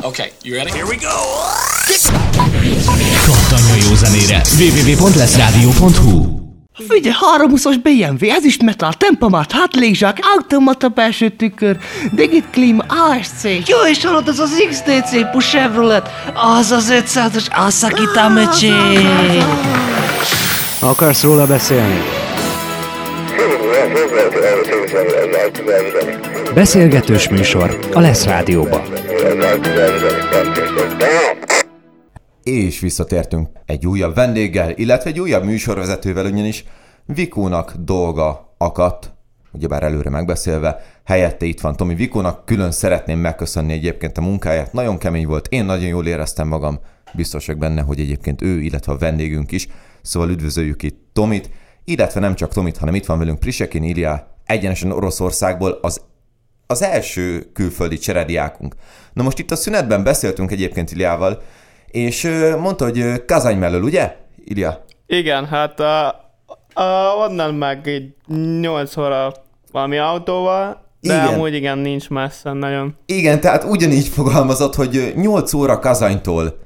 Okay, you ready? Here we go! Kattanya jó zenére. www.leszradio.hu Figyelj, 320-as BMW, ez is metal, tempomat, hátlégzsák, automata belső tükör, digit klíma, ASC. Jó, és hallod, ez az XDC Push Chevrolet, az az 500-as Asaki Tamechi. Akarsz róla beszélni? Beszélgetős műsor a Lesz Rádióba. És visszatértünk egy újabb vendéggel, illetve egy újabb műsorvezetővel, ugyanis Vikónak dolga akadt, ugyebár előre megbeszélve, helyette itt van Tomi Vikónak, külön szeretném megköszönni egyébként a munkáját, nagyon kemény volt, én nagyon jól éreztem magam, biztos vagyok benne, hogy egyébként ő, illetve a vendégünk is, szóval üdvözöljük itt Tomit, illetve nem csak Tomit, hanem itt van velünk Prisekin Ilya, egyenesen Oroszországból az az első külföldi cserediákunk. Na most itt a szünetben beszéltünk egyébként Iliával, és mondta, hogy Kazany mellől, ugye, Ilia? Igen, hát a, a, onnan meg egy 8 óra valami autóval, de Igen. amúgy igen, nincs messze nagyon. Igen, tehát ugyanígy fogalmazott, hogy ö, 8 óra Kazanytól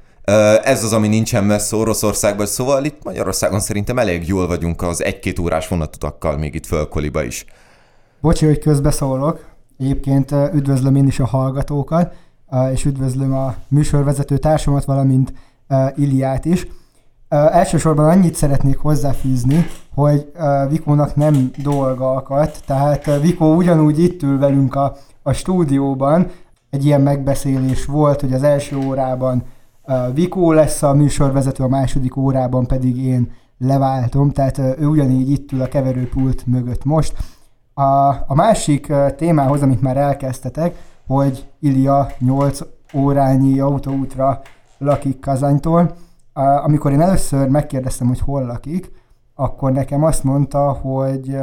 ez az, ami nincsen messze Oroszországban, szóval itt Magyarországon szerintem elég jól vagyunk az egy-két órás vonatutakkal még itt fölkoliba is. Bocsi, hogy közbeszólok. Egyébként üdvözlöm én is a hallgatókat, és üdvözlöm a műsorvezető társamat, valamint Iliát is. Elsősorban annyit szeretnék hozzáfűzni, hogy Vikónak nem dolga akadt, tehát Vikó ugyanúgy itt ül velünk a, a stúdióban, egy ilyen megbeszélés volt, hogy az első órában Vikó lesz a műsorvezető, a második órában pedig én leváltom, tehát ő ugyanígy itt ül a keverőpult mögött most. A, a másik témához, amit már elkezdtetek, hogy Ilia 8 órányi autóútra lakik Kazánytól. Amikor én először megkérdeztem, hogy hol lakik, akkor nekem azt mondta, hogy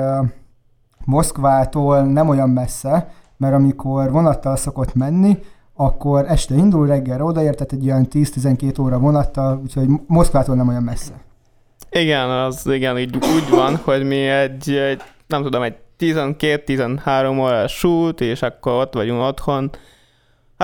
Moszkvától nem olyan messze, mert amikor vonattal szokott menni, akkor este indul, reggel odaért, tehát egy ilyen 10-12 óra vonattal, úgyhogy Moszkvától nem olyan messze. Igen, az igen, így úgy van, hogy mi egy, egy nem tudom, egy 12-13 órás út, és akkor ott vagyunk otthon.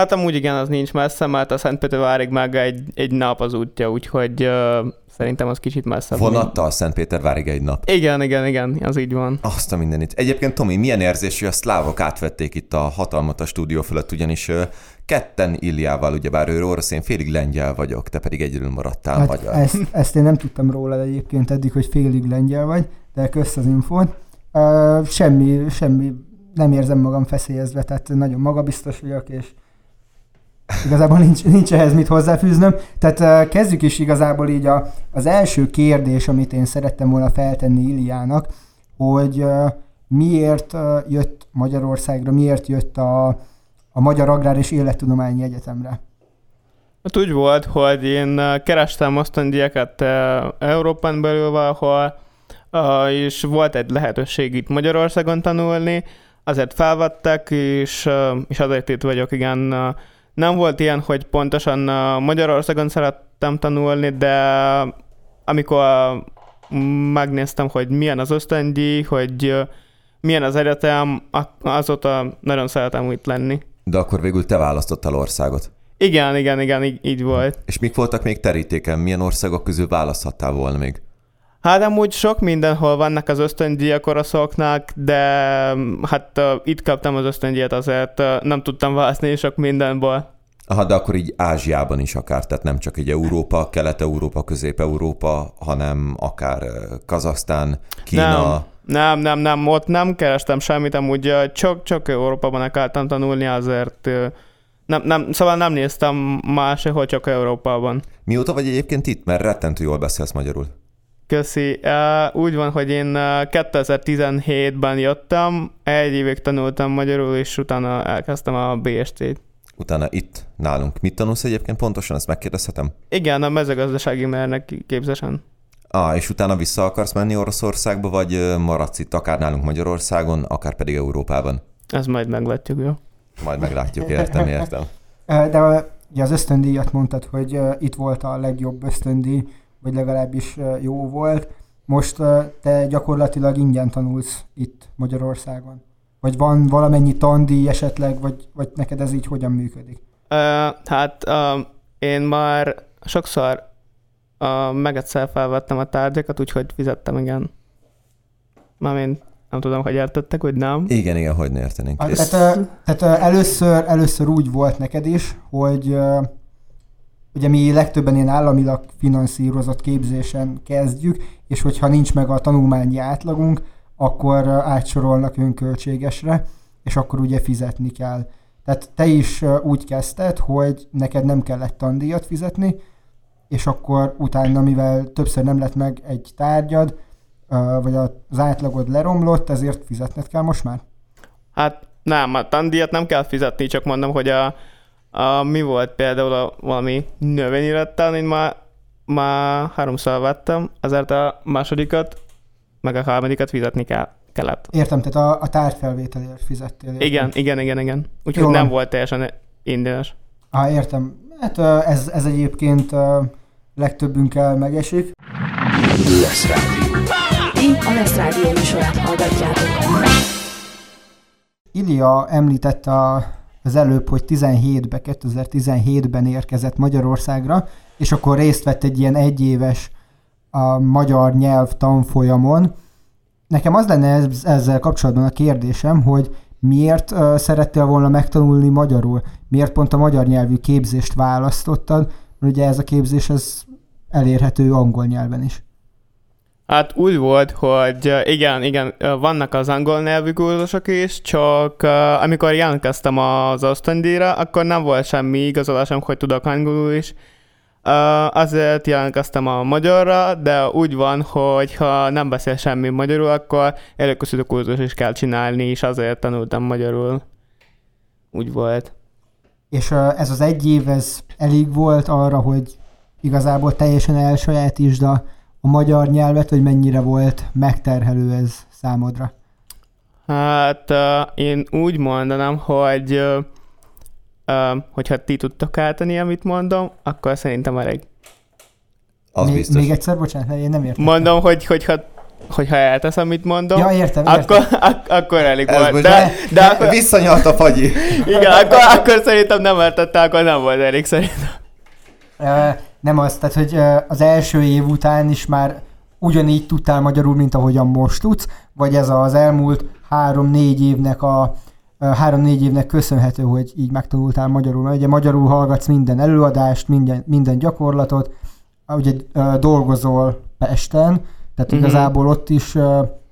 Hát amúgy igen, az nincs messze, mert a Szentpétervárig meg egy, egy nap az útja, úgyhogy uh, szerintem az kicsit messzebb. Vonattal Szentpétervárig egy nap. Igen, igen, igen, az így van. Azt a mindenit. Egyébként, Tomi, milyen érzés, hogy a szlávok átvették itt a hatalmat a stúdió fölött, ugyanis ö, ketten Illiával, ugyebár ő orosz, én félig lengyel vagyok, te pedig egyedül maradtál Hát magyar. ezt, ezt én nem tudtam róla egyébként eddig, hogy félig lengyel vagy, de kösz az infót. Uh, semmi, semmi, nem érzem magam feszélyezve, tehát nagyon magabiztos vagyok, és igazából nincs, nincs ehhez mit hozzáfűznöm. Tehát kezdjük is igazából így a, az első kérdés, amit én szerettem volna feltenni Iliának, hogy miért jött Magyarországra, miért jött a, a Magyar Agrár és Élettudományi Egyetemre. Hát úgy volt, hogy én kerestem uh, Európán belül valahol, és volt egy lehetőség itt Magyarországon tanulni, azért felvettek, és, és azért itt vagyok, igen. Nem volt ilyen, hogy pontosan Magyarországon szerettem tanulni, de amikor megnéztem, hogy milyen az ösztöndíj, hogy milyen az egyetem, azóta nagyon szeretem itt lenni. De akkor végül te választottál országot. Igen, igen, igen, így, így volt. És mik voltak még terítéken? Milyen országok közül választhattál volna még? Hát amúgy sok mindenhol vannak az ösztöndíjak oroszoknak, de mm, hát uh, itt kaptam az ösztöndíjat, azért uh, nem tudtam választani sok mindenból. Aha, de akkor így Ázsiában is akár, tehát nem csak egy Európa, Kelet-Európa, Közép-Európa, hanem akár Kazasztán, Kína. Nem, nem, nem, nem, ott nem kerestem semmit, amúgy csak, csak Európában akartam tanulni, azért nem, nem, szóval nem néztem máshol, csak Európában. Mióta vagy egyébként itt? Mert rettentő jól beszélsz magyarul. Köszi. Uh, úgy van, hogy én uh, 2017-ben jöttem, egy évig tanultam magyarul, és utána elkezdtem a BST-t. Utána itt nálunk. Mit tanulsz egyébként pontosan, ezt megkérdezhetem? Igen, a mezőgazdasági mérnök képzésen. Ah, és utána vissza akarsz menni Oroszországba, vagy maradsz itt akár nálunk Magyarországon, akár pedig Európában? Ez majd meglátjuk, jó? Majd meglátjuk, értem, értem. De ugye az ösztöndíjat mondtad, hogy itt volt a legjobb ösztöndíj, vagy legalábbis jó volt. Most te gyakorlatilag ingyen tanulsz itt Magyarországon. Vagy van valamennyi tandíj esetleg, vagy, vagy neked ez így hogyan működik? Uh, hát uh, én már sokszor uh, meg egyszer felvettem a tárgyakat, úgyhogy fizettem, igen. Mármint nem tudom, hogy értettek, hogy nem. Igen, igen, hogy ne értenénk. Hát, tehát, tehát először, először úgy volt neked is, hogy ugye mi legtöbben ilyen államilag finanszírozott képzésen kezdjük, és hogyha nincs meg a tanulmányi átlagunk, akkor átsorolnak önköltségesre, és akkor ugye fizetni kell. Tehát te is úgy kezdted, hogy neked nem kellett tandíjat fizetni, és akkor utána, mivel többször nem lett meg egy tárgyad, vagy az átlagod leromlott, ezért fizetned kell most már? Hát nem, a tandíjat nem kell fizetni, csak mondom, hogy a, a mi volt például a valami növényülettel, én már, már háromszor vettem, ezért a másodikat, meg a harmadikat fizetni kell, kellett. Értem, tehát a, a tárgyfelvételért fizettél. Értem. Igen, igen, igen, igen. Úgyhogy nem volt teljesen ingyenes. Á, értem. Hát ez, ez egyébként legtöbbünkkel megesik. Lesz Rádió. Ti a Lesz Rádió műsorát hallgatjátok. Ilia említette a, az előbb, hogy 17-ben, 2017-ben érkezett Magyarországra, és akkor részt vett egy ilyen egyéves a magyar nyelv tanfolyamon. Nekem az lenne ez, ezzel kapcsolatban a kérdésem, hogy miért uh, szerettél volna megtanulni magyarul? Miért pont a magyar nyelvű képzést választottad? Ugye ez a képzés ez elérhető angol nyelven is. Hát úgy volt, hogy igen, igen, vannak az angol nyelvű kurzusok is, csak amikor jelentkeztem az ösztöndíjra, akkor nem volt semmi igazolásom, hogy tudok angolul is. Azért jelentkeztem a magyarra, de úgy van, hogy ha nem beszél semmi magyarul, akkor előkészítő kurzus is kell csinálni, és azért tanultam magyarul. Úgy volt. És ez az egy év, ez elég volt arra, hogy igazából teljesen elsajátítsd a, a magyar nyelvet, vagy mennyire volt megterhelő ez számodra? Hát uh, én úgy mondanám, hogy uh, uh, hogyha ti tudtok ártani, amit mondom, akkor szerintem elég. Az még, biztos. még egyszer, bocsánat, én nem értem. Mondom, hogy hogyha, hogyha eltesz, amit mondom, Ja, értem, értem. akkor, ak- akkor elég Ez volt. most De, de akkor, Visszanyalt a fagyi. igen, akkor, akkor szerintem nem értette, akkor nem volt elég szerintem. Nem az, tehát hogy az első év után is már ugyanígy tudtál magyarul, mint ahogyan most tudsz, vagy ez az elmúlt három-négy évnek a három-négy évnek köszönhető, hogy így megtanultál magyarul. Mert ugye magyarul hallgatsz minden előadást, minden, minden gyakorlatot, ugye dolgozol Pesten, tehát Mhm. igazából ott is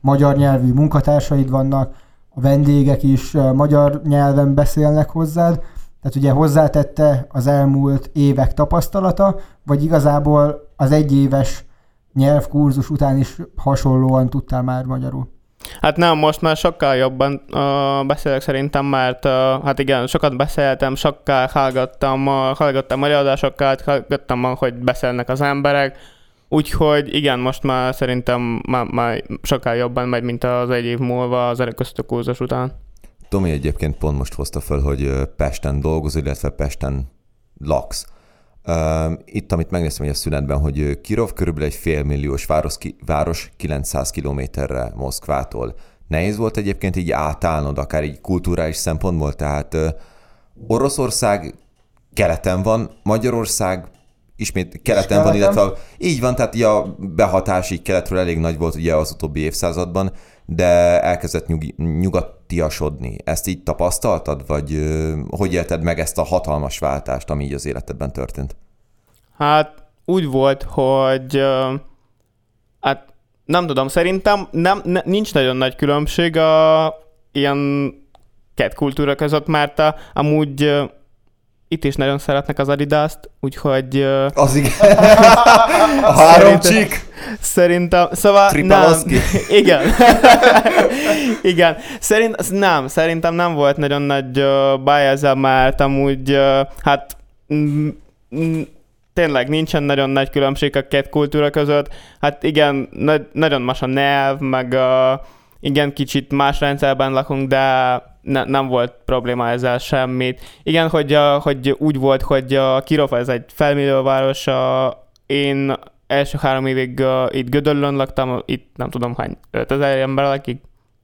magyar nyelvű munkatársaid vannak, a vendégek is magyar nyelven beszélnek hozzád, tehát ugye hozzátette az elmúlt évek tapasztalata, vagy igazából az egyéves nyelvkurzus után is hasonlóan tudtál már magyarul? Hát nem, most már sokkal jobban uh, beszélek szerintem, mert uh, hát igen, sokat beszéltem, sokkal hallgattam, uh, hallgattam előadásokat, hallgattam, hogy beszélnek az emberek, úgyhogy igen, most már szerintem már, már sokkal jobban megy, mint az egy év múlva az előköztő kurzus után. Tomi egyébként pont most hozta föl, hogy Pesten dolgozol, illetve Pesten laksz. Itt, amit megnéztem hogy a szünetben, hogy Kirov körülbelül egy félmilliós város, város 900 kilométerre Moszkvától. Nehéz volt egyébként így átállnod, akár így kulturális szempontból, tehát Oroszország keleten van, Magyarország ismét keleten van, illetve így van, tehát a behatás így keletről elég nagy volt ugye az utóbbi évszázadban, de elkezdett nyugi, nyugatiasodni. Ezt így tapasztaltad, vagy hogy élted meg ezt a hatalmas váltást, ami így az életedben történt? Hát úgy volt, hogy hát nem tudom, szerintem nem, ne, nincs nagyon nagy különbség a ilyen két kultúra között, mert a, amúgy itt is nagyon szeretnek az Adidas-t, úgyhogy Az igen. a három csík. Szerintem, szóval nem. Tripaloszki. Igen. Igen. Szerint, nem, szerintem nem volt nagyon nagy uh, baj ezzel, mert amúgy, uh, hát tényleg nincsen nagyon nagy különbség a két kultúra között. Hát igen, na- nagyon más a nyelv, meg uh, igen, kicsit más rendszerben lakunk, de ne, nem volt probléma ezzel semmit. Igen, hogy, uh, hogy úgy volt, hogy uh, Kirov ez egy felmillióváros, uh, én első három évig uh, itt Gödöllön laktam, itt nem tudom hány, 5000 ember lakik,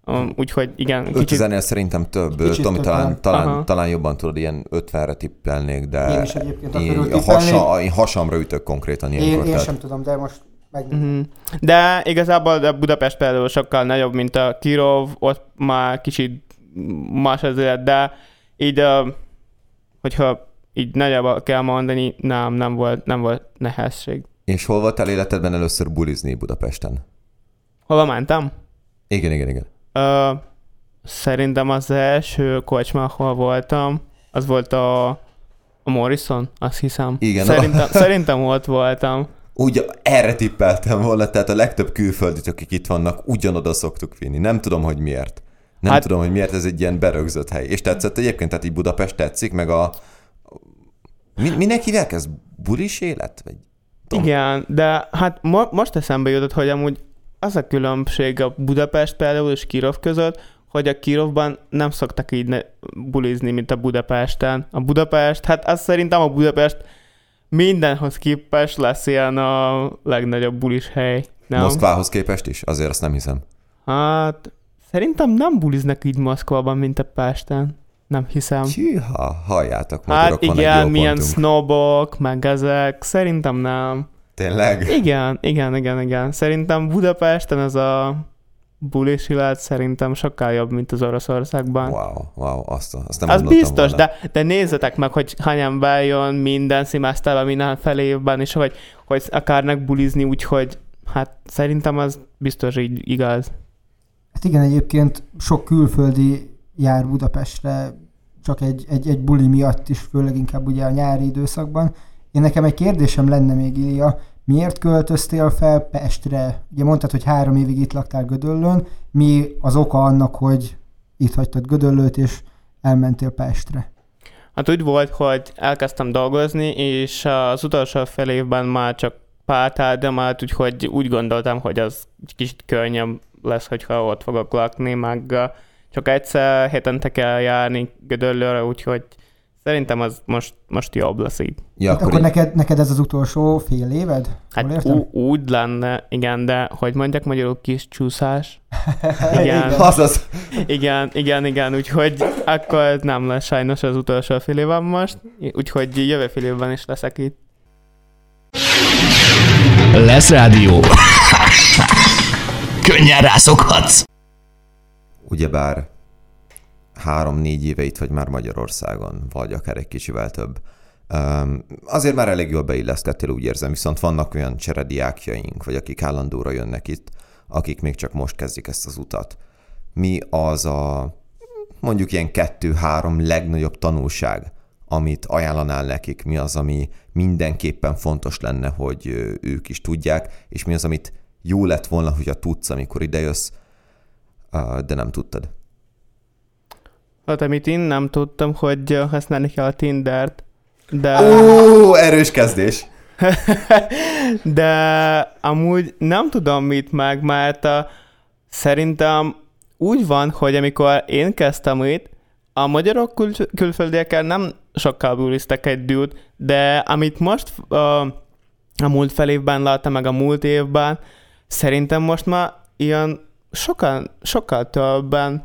Um, úgyhogy igen, kicsit 5000-nél szerintem több. Kicsit Tomi, több, talán, talán. talán, Aha. talán jobban tudod, ilyen 50-re tippelnék, de Én is egyébként én, a hasa, én hasamra ütök konkrétan Én, ilyenkor. én tehát- sem tudom, de most meg... Mhm. De igazából a Budapest például sokkal nagyobb, mint a Kirov, ott már kicsit más az élet, de így, hogyha így nagyjából kell mondani, nem, nem volt, nem volt nehézség. És hol voltál életedben először bulizni Budapesten? Hova mentem? Igen, igen, igen. Uh, szerintem az első kocsma, ahol voltam, az volt a, a Morrison, azt hiszem. Igen. Szerintem, szerintem ott voltam. Úgy erre tippeltem volna, tehát a legtöbb külföldit, akik itt vannak, ugyanoda szoktuk vinni. Nem tudom, hogy miért. Nem hát... Tudom, hogy miért ez egy ilyen berögzött hely. És tetszett egyébként, tehát így Budapest tetszik, meg a... Mi, minek hívják ez? Bulis élet? Vagy... Tudom. Igen, de hát mo- most eszembe jutott, hogy amúgy az a különbség a Budapest például és Kirov között, hogy a Kirovban nem szoktak így ne- bulizni, mint a Budapesten. A Budapest, hát azt szerintem a Budapest mindenhoz képest lesz ilyen a legnagyobb bulis hely. Nem? Moszkvához képest is? Azért azt nem hiszem. Hát szerintem nem buliznak így Moszkvában, mint a Pesten. Nem hiszem. Hűha, halljátok, Hát igen, milyen pontunk. sznobok, meg ezek. Szerintem nem. Tényleg? Igen, igen, igen, igen. Szerintem Budapesten ez a bulis élet szerintem sokkal jobb, mint az Oroszországban. Wow, wow, azt, azt nem az biztos, volna. de, de nézzetek meg, hogy hányan bejön minden szimeszterben, minden felévben, és hogy, hogy akarnak bulizni, úgyhogy hát szerintem az biztos így igaz. Hát igen, egyébként sok külföldi jár Budapestre, csak egy, egy, egy buli miatt is, főleg inkább ugye a nyári időszakban. Én nekem egy kérdésem lenne még, Ilia, miért költöztél fel Pestre? Ugye mondtad, hogy három évig itt laktál Gödöllőn. Mi az oka annak, hogy itt hagytad Gödöllőt, és elmentél Pestre? Hát úgy volt, hogy elkezdtem dolgozni, és az utolsó fél évben már csak pártál, de már úgyhogy úgy gondoltam, hogy az kicsit könnyebb lesz, hogyha ott fogok lakni, meg csak egyszer hetente kell járni Gödöllőre, úgyhogy szerintem az most, most jobb lesz így. Ja, Hát akkor, akkor így, neked, neked ez az utolsó fél éved? Jól Hát értem? ú- úgy lenne, igen, de hogy mondják magyarul kis csúszás? Igen, Azaz, igen, igen, igen, úgyhogy akkor ez nem lesz sajnos az utolsó fél évem most, úgyhogy jövő fél évben is leszek itt. Lesz rádió. Könnyen rászokhatsz. ugyebár három-négy éve itt vagy már Magyarországon, vagy akár egy kicsivel több. Azért már elég jól beilleszkedtél, úgy érzem, viszont vannak olyan cserediákjaink, vagy akik állandóra jönnek itt, akik még csak most kezdik ezt az utat. Mi az a mondjuk ilyen kettő-három legnagyobb tanulság, amit ajánlanál nekik, mi az, ami mindenképpen fontos lenne, hogy ők is tudják, és mi az, amit jó lett volna, hogyha tudsz, amikor idejössz, de nem tudtad. Hát amit én nem tudtam, hogy használni kell a Tindert, de, Ó, erős kezdés! de amúgy nem tudom mit meg, mert uh, szerintem úgy van, hogy amikor én kezdtem itt, a magyarok kül- külföldiekkel nem sokkal buliztak együtt, de amit most uh, a múlt fel évben láttam, meg a múlt évben, szerintem most már ilyen sokkal, sokkal többen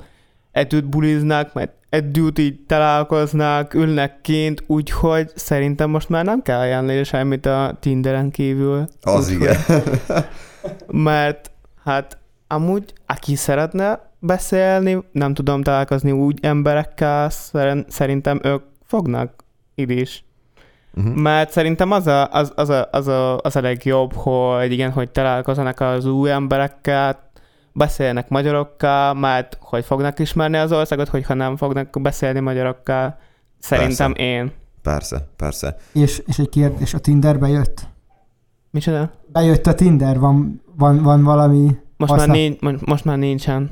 együtt buliznak, mert együtt így találkoznak, ülnek kint, úgyhogy szerintem most már nem kell ajánlani semmit a Tinderen kívül. Az Úgyhogy- igen. Mert hát amúgy, aki szeretne beszélni, nem tudom találkozni úgy emberekkel, szerintem ők fognak itt is. Uh-huh. Mert szerintem az a, az, az, a, az, a, az a legjobb, hogy igen, hogy találkozzanak az új emberekkel, beszélnek magyarokkal, mert hogy fognak ismerni az országot, hogyha nem fognak beszélni magyarokkal. Szerintem Persze. én. Persze, persze. És, és egy kérdés, a Tinder bejött? Micsoda? Bejött a Tinder, van, van, van valami Most már, nincs, mo- most már nincsen.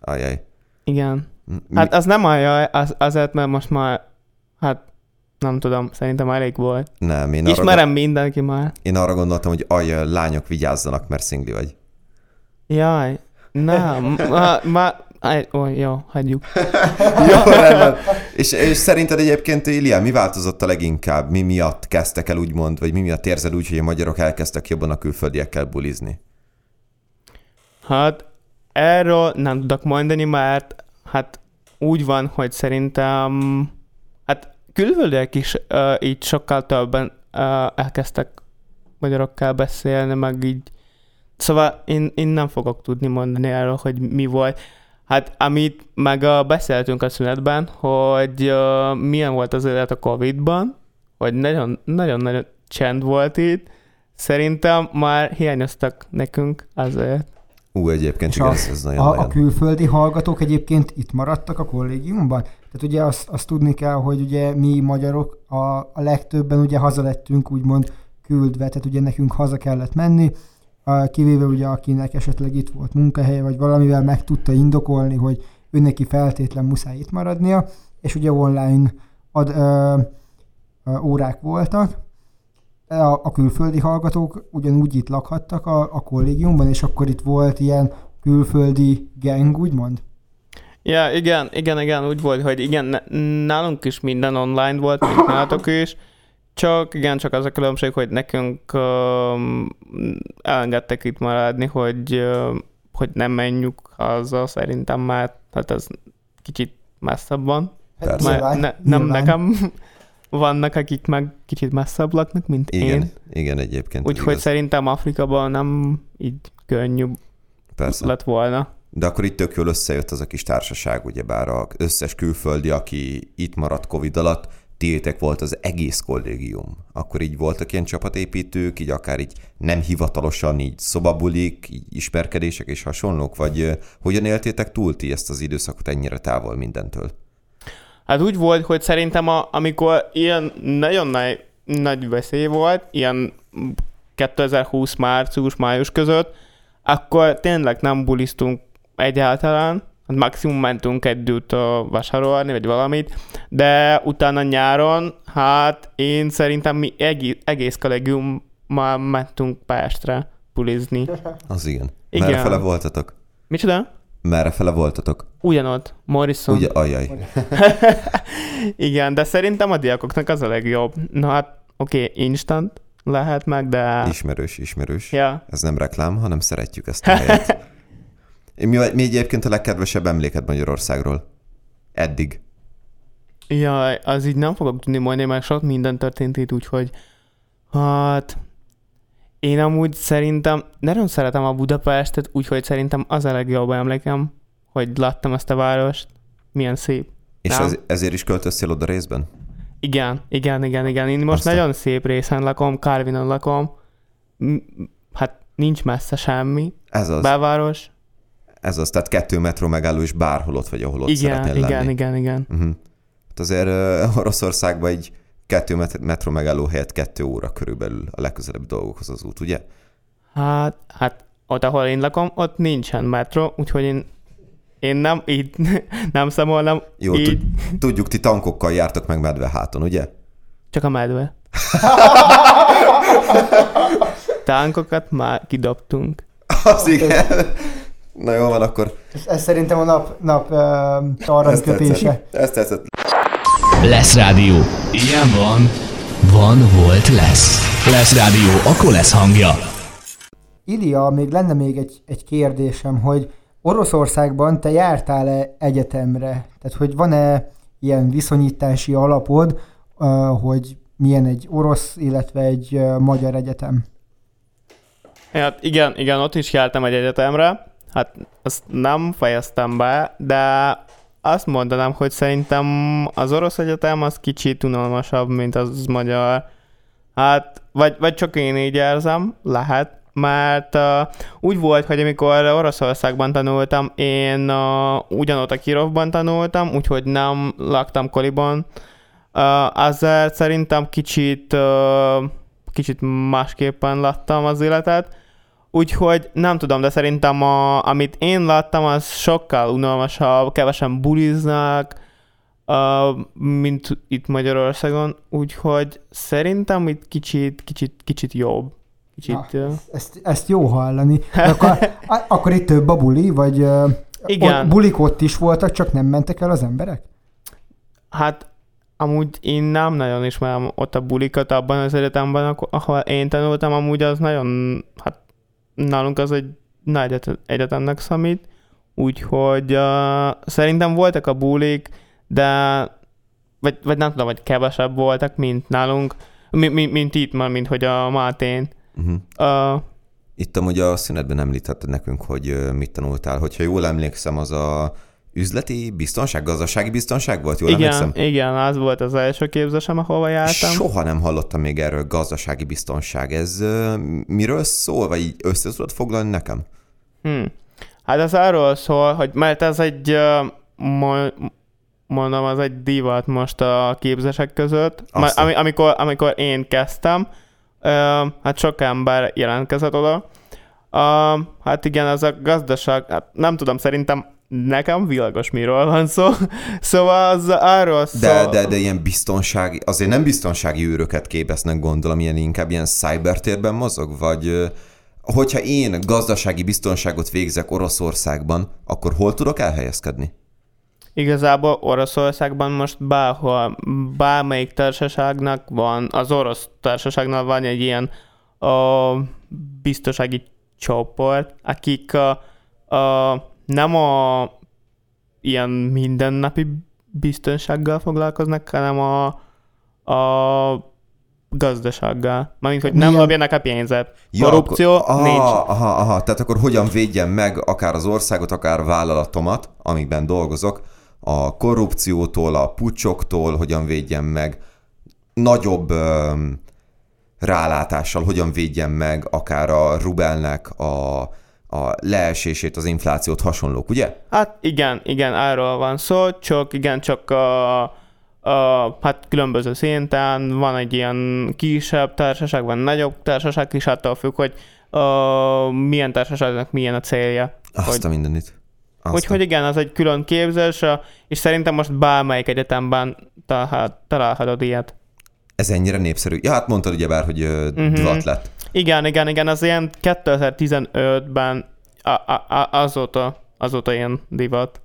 Ajaj. Igen. Mi- Hát az nem ajaj, az, azért, mert most már, hát nem tudom, szerintem elég volt. nem, én arra, Ismerem mindenki már. én arra gondoltam, hogy aj, lányok vigyázzanak, mert szingli vagy. Jaj, nem, ma, ma, ó, jó, hagyjuk. Jó, rendben. És, és szerinted egyébként, Ilia, mi változott a leginkább? Mi miatt kezdtek el úgymond, vagy mi miatt érzed úgy, hogy a magyarok elkezdtek jobban a külföldiekkel bulizni? Hát erről nem tudok mondani, mert hát úgy van, hogy szerintem külföldiek is uh, így sokkal többen uh, elkezdtek magyarokkal beszélni, meg így Szóval én, én nem fogok tudni mondani erről, hogy mi volt. Hát amit meg uh, beszéltünk a szünetben, hogy uh, milyen volt az élet a Covid-ban, hogy nagyon-nagyon csend volt itt, szerintem már hiányoztak nekünk azért. Ú, egyébként És igen, a, ez, ez nagyon, a, a nagyon. külföldi hallgatók egyébként itt maradtak a kollégiumban? Tehát ugye azt, azt tudni kell, hogy ugye mi magyarok a, a legtöbben ugye hazalettünk úgymond küldve, tehát ugye nekünk haza kellett menni, kivéve ugye akinek esetleg itt volt munkahelye, vagy valamivel meg tudta indokolni, hogy ő neki feltétlen muszáj itt maradnia, és ugye online ad, ö, ö, órák voltak, a, a külföldi hallgatók ugyanúgy itt lakhattak a, a kollégiumban, és akkor itt volt ilyen külföldi gang, úgymond? Ja, igen, igen, igen, úgy volt, hogy igen, nálunk is minden online volt, mint nálatok is, csak igen, csak az a különbség, hogy nekünk um, elengedtek itt maradni, hogy, uh, hogy nem menjünk haza, szerintem már, hát ez kicsit messzebb van. Persze. Már Nyilván, ne, nem nyilván. nekem vannak, akik meg kicsit messzebb laknak, mint Igen, én. igen, egyébként. Úgyhogy szerintem Afrikában nem így könnyű Persze. lett volna. De akkor itt tök jól összejött az a kis társaság, ugyebár az összes külföldi, aki itt maradt Covid alatt, tiétek volt az egész kollégium. Akkor így voltak ilyen csapatépítők, így akár így nem hivatalosan, így szobabulik, így ismerkedések és hasonlók, vagy hogyan éltétek túl ti ezt az időszakot ennyire távol mindentől? Hát úgy volt, hogy szerintem a, amikor ilyen nagyon nagy, nagy veszély volt, ilyen 2020 március, május között, akkor tényleg nem bulisztunk egyáltalán, hát maximum mentünk együtt vásárolni, vagy valamit, de utána nyáron, hát én szerintem mi egész, egész kollégium már mentünk Pestre bulizni. Az igen. Igen. Merre fele voltatok? Micsoda? Merre fele voltatok? Ugyanott, Morrison. Ugye, ajaj. Igen, de szerintem a diákoknak az a legjobb. Na hát, oké, okay, instant lehet meg, de... Ismerős, ismerős. Ja. Ez nem reklám, hanem szeretjük ezt a helyet. Mi, mi egyébként a legkedvesebb emléked Magyarországról? Eddig. Jaj, az így nem fogok tudni mondani, mert sok minden történt itt, úgyhogy hát én amúgy szerintem nagyon szeretem a Budapestet, úgyhogy szerintem az a legjobb emlékem, hogy láttam ezt a várost. Milyen szép. És Nem. ez, ezért is költöztél oda részben? Igen, igen, igen, igen. Én most Aztán. nagyon szép részen lakom, Carvinon lakom. Hát nincs messze semmi. Ez az. Belváros. Ez az, tehát kettő metró megálló, és bárhol ott vagy, ahol ott Igen, szeretnél igen, lenni. igen, igen. Uh-huh. Hát azért uh, Oroszországban egy kettő met- metró megálló helyett kettő óra körülbelül a legközelebbi dolgokhoz az út, ugye? Hát, hát ott, ahol én lakom, ott nincsen metro, úgyhogy én, én nem így nem számolnám, Jó, így, tud- tudjuk, ti tankokkal jártok meg medve háton, ugye? csak a medve. Tánkokat már kidobtunk. Az igen. Na jó van, akkor Ez, ez szerintem a nap, nap uh, arra ezt kötése. tetszett. Ezt tetszett. Lesz rádió. Ilyen van. Van, volt, lesz. Lesz rádió, akkor lesz hangja. Ilia, még lenne még egy, egy kérdésem, hogy Oroszországban te jártál-e egyetemre? Tehát, hogy van-e ilyen viszonyítási alapod, uh, hogy milyen egy orosz, illetve egy uh, magyar egyetem? Hát igen, igen, ott is jártam egy egyetemre. Hát azt nem fejeztem be, de azt mondanám, hogy szerintem az orosz egyetem az kicsit unalmasabb, mint az magyar. Hát, vagy, vagy csak én így érzem, lehet, mert uh, úgy volt, hogy amikor Oroszországban tanultam, én uh, ugyanott a Kirovban tanultam, úgyhogy nem laktam Koliban. Uh, ezzel szerintem kicsit, uh, kicsit másképpen láttam az életet. Úgyhogy nem tudom, de szerintem a, amit én láttam, az sokkal unalmasabb, kevesen buliznak, uh, mint itt Magyarországon, úgyhogy szerintem itt kicsit, kicsit, kicsit jobb. Kicsit, Na, Ezt, ezt jó hallani. De akkor, akkor itt több a buli, vagy Igen. Ott, bulik ott is voltak, csak nem mentek el az emberek? hát amúgy én nem nagyon ismerem ott a bulikat abban az egyetemben, ahol én tanultam, amúgy az nagyon, hát nálunk az egy nagy egyet- egyetemnek számít, úgyhogy uh, szerintem voltak a bulik, de vagy, vagy nem tudom, vagy kevesebb voltak, mint nálunk, mi, mi, mint itt, már, mint hogy a Mátén. Uh-huh. Uh, Itt amúgy a szünetben említetted nekünk, hogy mit tanultál. Hogyha jól emlékszem, az a üzleti biztonság, gazdasági biztonság volt, jól igen, emlékszem? igen, az volt az első képzésem, ahova jártam. Soha nem hallottam még erről gazdasági biztonság. Ez ö, miről szól, vagy így össze tudod foglalni nekem? Hm. Hát ez arról szól, hogy mert ez egy, mo- mondom, az egy divat most a képzések között. Aztán. ami, amikor, amikor én kezdtem, ö, hát sok ember jelentkezett oda. Uh, hát igen, ez a gazdaság, hát nem tudom, szerintem nekem világos miről van szó. Szóval az arról szól... De, de, de ilyen biztonsági, azért nem biztonsági őröket képeznek, gondolom, ilyen inkább ilyen cybertérben mozog, vagy hogyha én gazdasági biztonságot végzek Oroszországban, akkor hol tudok elhelyezkedni? Igazából Oroszországban most bárhol, bármelyik társaságnak van, az orosz társaságnál van egy ilyen a biztonsági csoport, akik a, a, nem a ilyen mindennapi biztonsággal foglalkoznak, hanem a, a gazdasággal. Mármint, hogy nem lopjanak a pénzet. Korrupció akkor, aha, nincs. Aha, aha, tehát akkor hogyan védjem meg akár az országot, akár vállalatomat, amikben dolgozok, a korrupciótól, a pucsoktól, hogyan védjem meg nagyobb öm, rálátással, hogyan védjem meg akár a rubelnek a, a leesését, az inflációt, hasonlók, ugye? Hát igen, igen, arról van szó, csak igen, csak a, a, hát különböző szinten van egy ilyen kisebb társaság, van nagyobb társaság is, attól függ, hogy a, milyen társaságnak milyen a célja. Azt Hogy- a mindenit. Azt Hogy, hogy igen, az egy külön képzés, és szerintem most bármelyik egyetemben talál- találhatod ilyet. Ez ennyire népszerű. Ja, hát mondtad ugyebár, hogy uh, Mhm. divat lett. Igen, igen, igen, az ilyen 2015-ben a, a, a, azóta, azóta ilyen divat.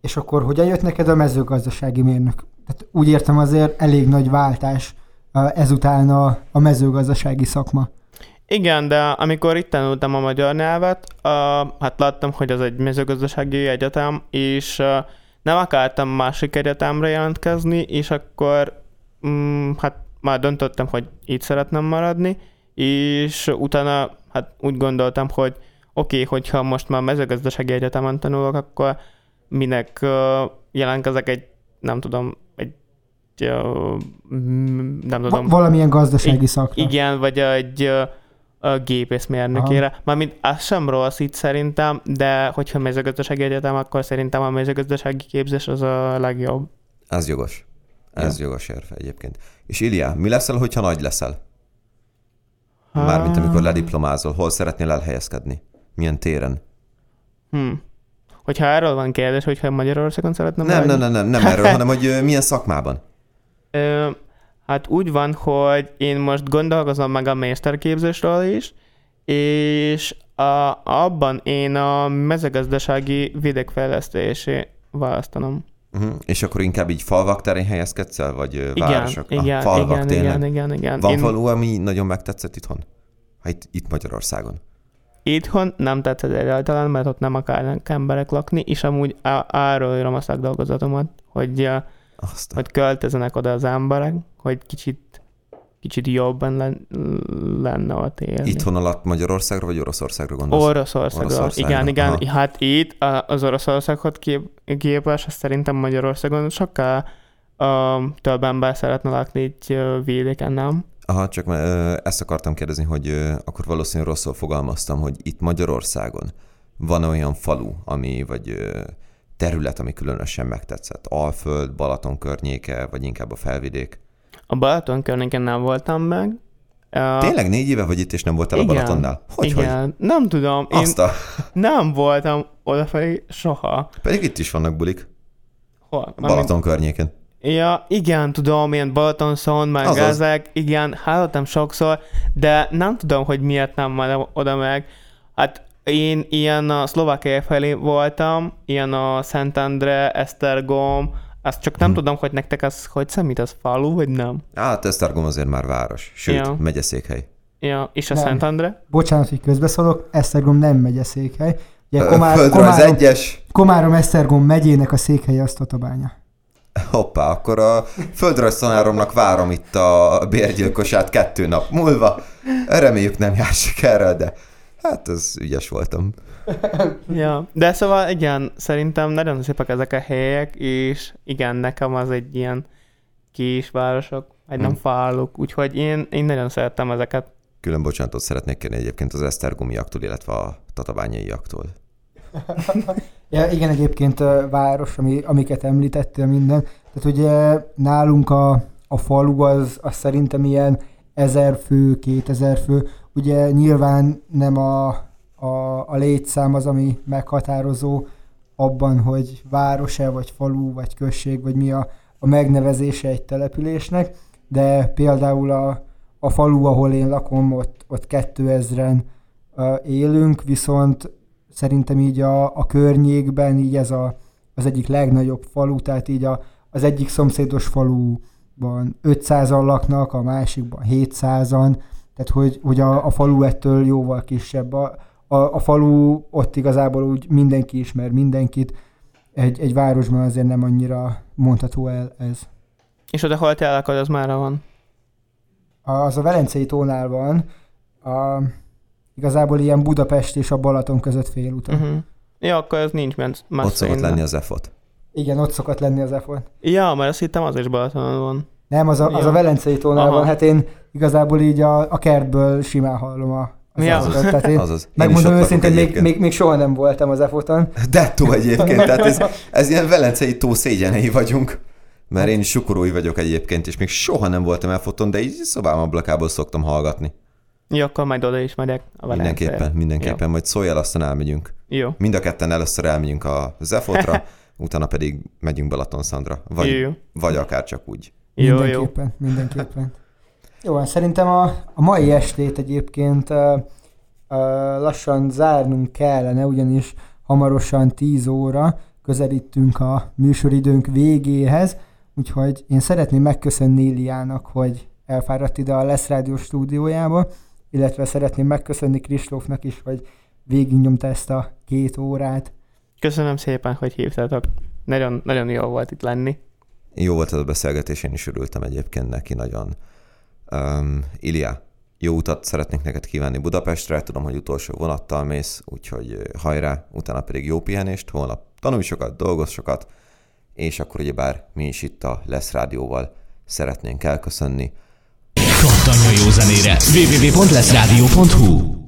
És akkor hogyan jött neked a mezőgazdasági mérnök? Tehát úgy értem azért elég nagy váltás ezután a, a mezőgazdasági szakma. Igen, de amikor itt tanultam a magyar nyelvet, uh, hát láttam, hogy az egy mezőgazdasági egyetem, és uh, nem akartam másik egyetemre jelentkezni, és akkor um, hát már döntöttem, hogy itt szeretném maradni, és utána hát úgy gondoltam, hogy oké, okay, hogyha most már mezőgazdasági egyetemen tanulok, akkor minek uh, jelentkezek egy, nem tudom, egy uh, nem tudom, Va- valamilyen gazdasági I- szakra. igen, vagy egy ö, gépészmérnökére. Mármint az sem rossz itt szerintem, de hogyha mezőgazdasági egyetem, akkor szerintem a mezőgazdasági képzés az a legjobb. Ez jogos. Ez jogos érve egyébként. És Ilia, mi leszel, hogyha nagy leszel? Mármint amikor lediplomázol, hol szeretnél elhelyezkedni? Milyen téren? Hm. Hogyha erről van kérdés, hogyha Magyarországon szeretném Nem, nem, nem, nem, nem erről, hanem hogy milyen szakmában. Ö, hát úgy van, hogy én most gondolkozom meg a mesterképzésről is, és a, abban én a mezőgazdasági vidékfejlesztési választanom. Uh-huh. És akkor inkább így falvak terén helyezkedsz el, vagy Igen, városok? igen, ah, falvak igen, tényleg. igen, igen, igen. Van Én falu, ami nagyon megtetszett itthon? Ha itt, itt Magyarországon. itthon nem tetszett egyáltalán, mert ott nem akarnak emberek lakni, és amúgy arról írom a szakdolgozatomat, hogy, uh, Azt a... hogy költözenek oda az emberek, hogy kicsit kicsit jobban len, lenne ott élni. Itthon alatt Magyarországra vagy Oroszországra gondolsz? Oroszországról. Oroszországra, Igen, igen. aha. Hát itt az Oroszországhoz kép, képes, szerintem Magyarországon sokkal uh, több ember szeretne lakni itt vidéken, nem? Aha, csak ezt akartam kérdezni, hogy akkor valószínűleg rosszul fogalmaztam, hogy itt Magyarországon van olyan falu, ami, vagy terület, ami különösen megtetszett. Alföld, Balaton környéke, vagy inkább a felvidék. A Balaton környéken nem voltam meg. Uh, Tényleg négy éve vagy itt, és nem voltál a igen, Balatonnál? Hogy, hogy? igen. Nem tudom, én Azt a... nem voltam odafelé soha. Pedig itt is vannak bulik. Hol? Balaton környékén. Ja, igen, tudom, ilyen Balatonszon, meg Azaz. ezek, igen, hallottam sokszor, de nem tudom, hogy miért nem mentem oda meg. Hát én ilyen a Szlovákia felé voltam, ilyen a Szentendre, Esztergom, azt csak nem Hm. tudom, hogy nektek az, hogy számít, az falu, vagy nem? Hát Esztergom azért már város. Sőt, Ja. megyeszékhely. Ja, és a Nem. Szentendre? Bocsánat, hogy közbeszólok, Esztergom nem megye székhely, Ugye, Komár, Földrajz Komárom, egyes. Komárom Esztergom megyének a székhelye az Tatabánya. Hoppá, akkor a földrajz tanáromnak várom itt a bérgyilkosát kettő nap múlva. Reméljük nem jár sikerrel, de hát az ügyes voltam. Ja, de szóval igen, szerintem nagyon szépek ezek a helyek, és igen, nekem az egy ilyen kisvárosok, egy nem Hmm. faluk, úgyhogy én, én nagyon szerettem ezeket. Külön bocsánatot szeretnék kérni egyébként az esztergomiaktól, illetve a tatabányaiaktól. Ja, igen, egyébként ö, város, ami, amiket említettél minden. Tehát ugye nálunk a, a falu az, az szerintem ilyen ezer fő, kétezer fő. Ugye nyilván nem a, a, a létszám az, ami meghatározó abban, hogy város-e, vagy falu, vagy község, vagy mi a, a megnevezése egy településnek, de például a, a falu, ahol én lakom, ott, ott 2000-en ö, élünk, viszont szerintem így a, a környékben így ez a, az egyik legnagyobb falu, tehát így a, az egyik szomszédos faluban 500-an laknak, a másikban 700-an, tehát hogy, hogy a, a falu ettől jóval kisebb. A, a, a falu ott igazából úgy mindenki ismer mindenkit, egy, egy városban azért nem annyira mondható el ez. És oda hol te lakod, az már van. Az a Velencei tónál van, a, igazából ilyen Budapest és a Balaton között félúton. Uh-huh. Uh-huh. Ja, akkor ez nincs ment Ott szokott lenni az EFOT. Igen, ott szokott lenni az f Ja, mert azt hittem az is Balatonon van. Nem, az a, az Ja. a Velencei tónál Aha. van, hát én igazából így a, a kertből simán hallom a, az Ja. tehát én Azaz. Én megmondom lakok őszintén, még, még, még, soha nem voltam az EFOT-on. Dettó egyébként, tehát ez, ez ilyen velencei tó szégyenei vagyunk. Mert én is sukorói vagyok egyébként, és még soha nem voltam elfoton, de így szobám ablakából szoktam hallgatni. Jó, akkor majd oda is megyek. A. Mindenképpen, mindenképpen, majd szólj el, aztán elmegyünk. Jó. Mind a ketten először elmegyünk a Zefotra, utána pedig megyünk Balatonszandra. Vagy, Jó. vagy akár csak úgy. Jó, jó. mindenképpen, mindenképpen. Jó, hát szerintem a, a mai estét egyébként uh, uh, lassan zárnunk kellene, ugyanis hamarosan 10 óra közelítünk a műsoridőnk végéhez, úgyhogy én szeretném megköszönni Iliának, hogy elfáradt ide a Lesz Rádió stúdiójába, illetve szeretném megköszönni Kristófnak is, hogy végignyomta ezt a két órát. Köszönöm szépen, hogy hívtatok. Nagyon, nagyon jó volt itt lenni. Jó volt ez a beszélgetés, én is örültem egyébként neki nagyon. Um, Ilia, jó utat szeretnék neked kívánni Budapestre, tudom, hogy utolsó vonattal mész, úgyhogy hajrá, utána pedig jó pihenést, holnap tanulj sokat, dolgozz sokat, és akkor ugyebár mi is itt a Lesz Rádióval szeretnénk elköszönni. Kattanya jó zenére. www.leszradio.hu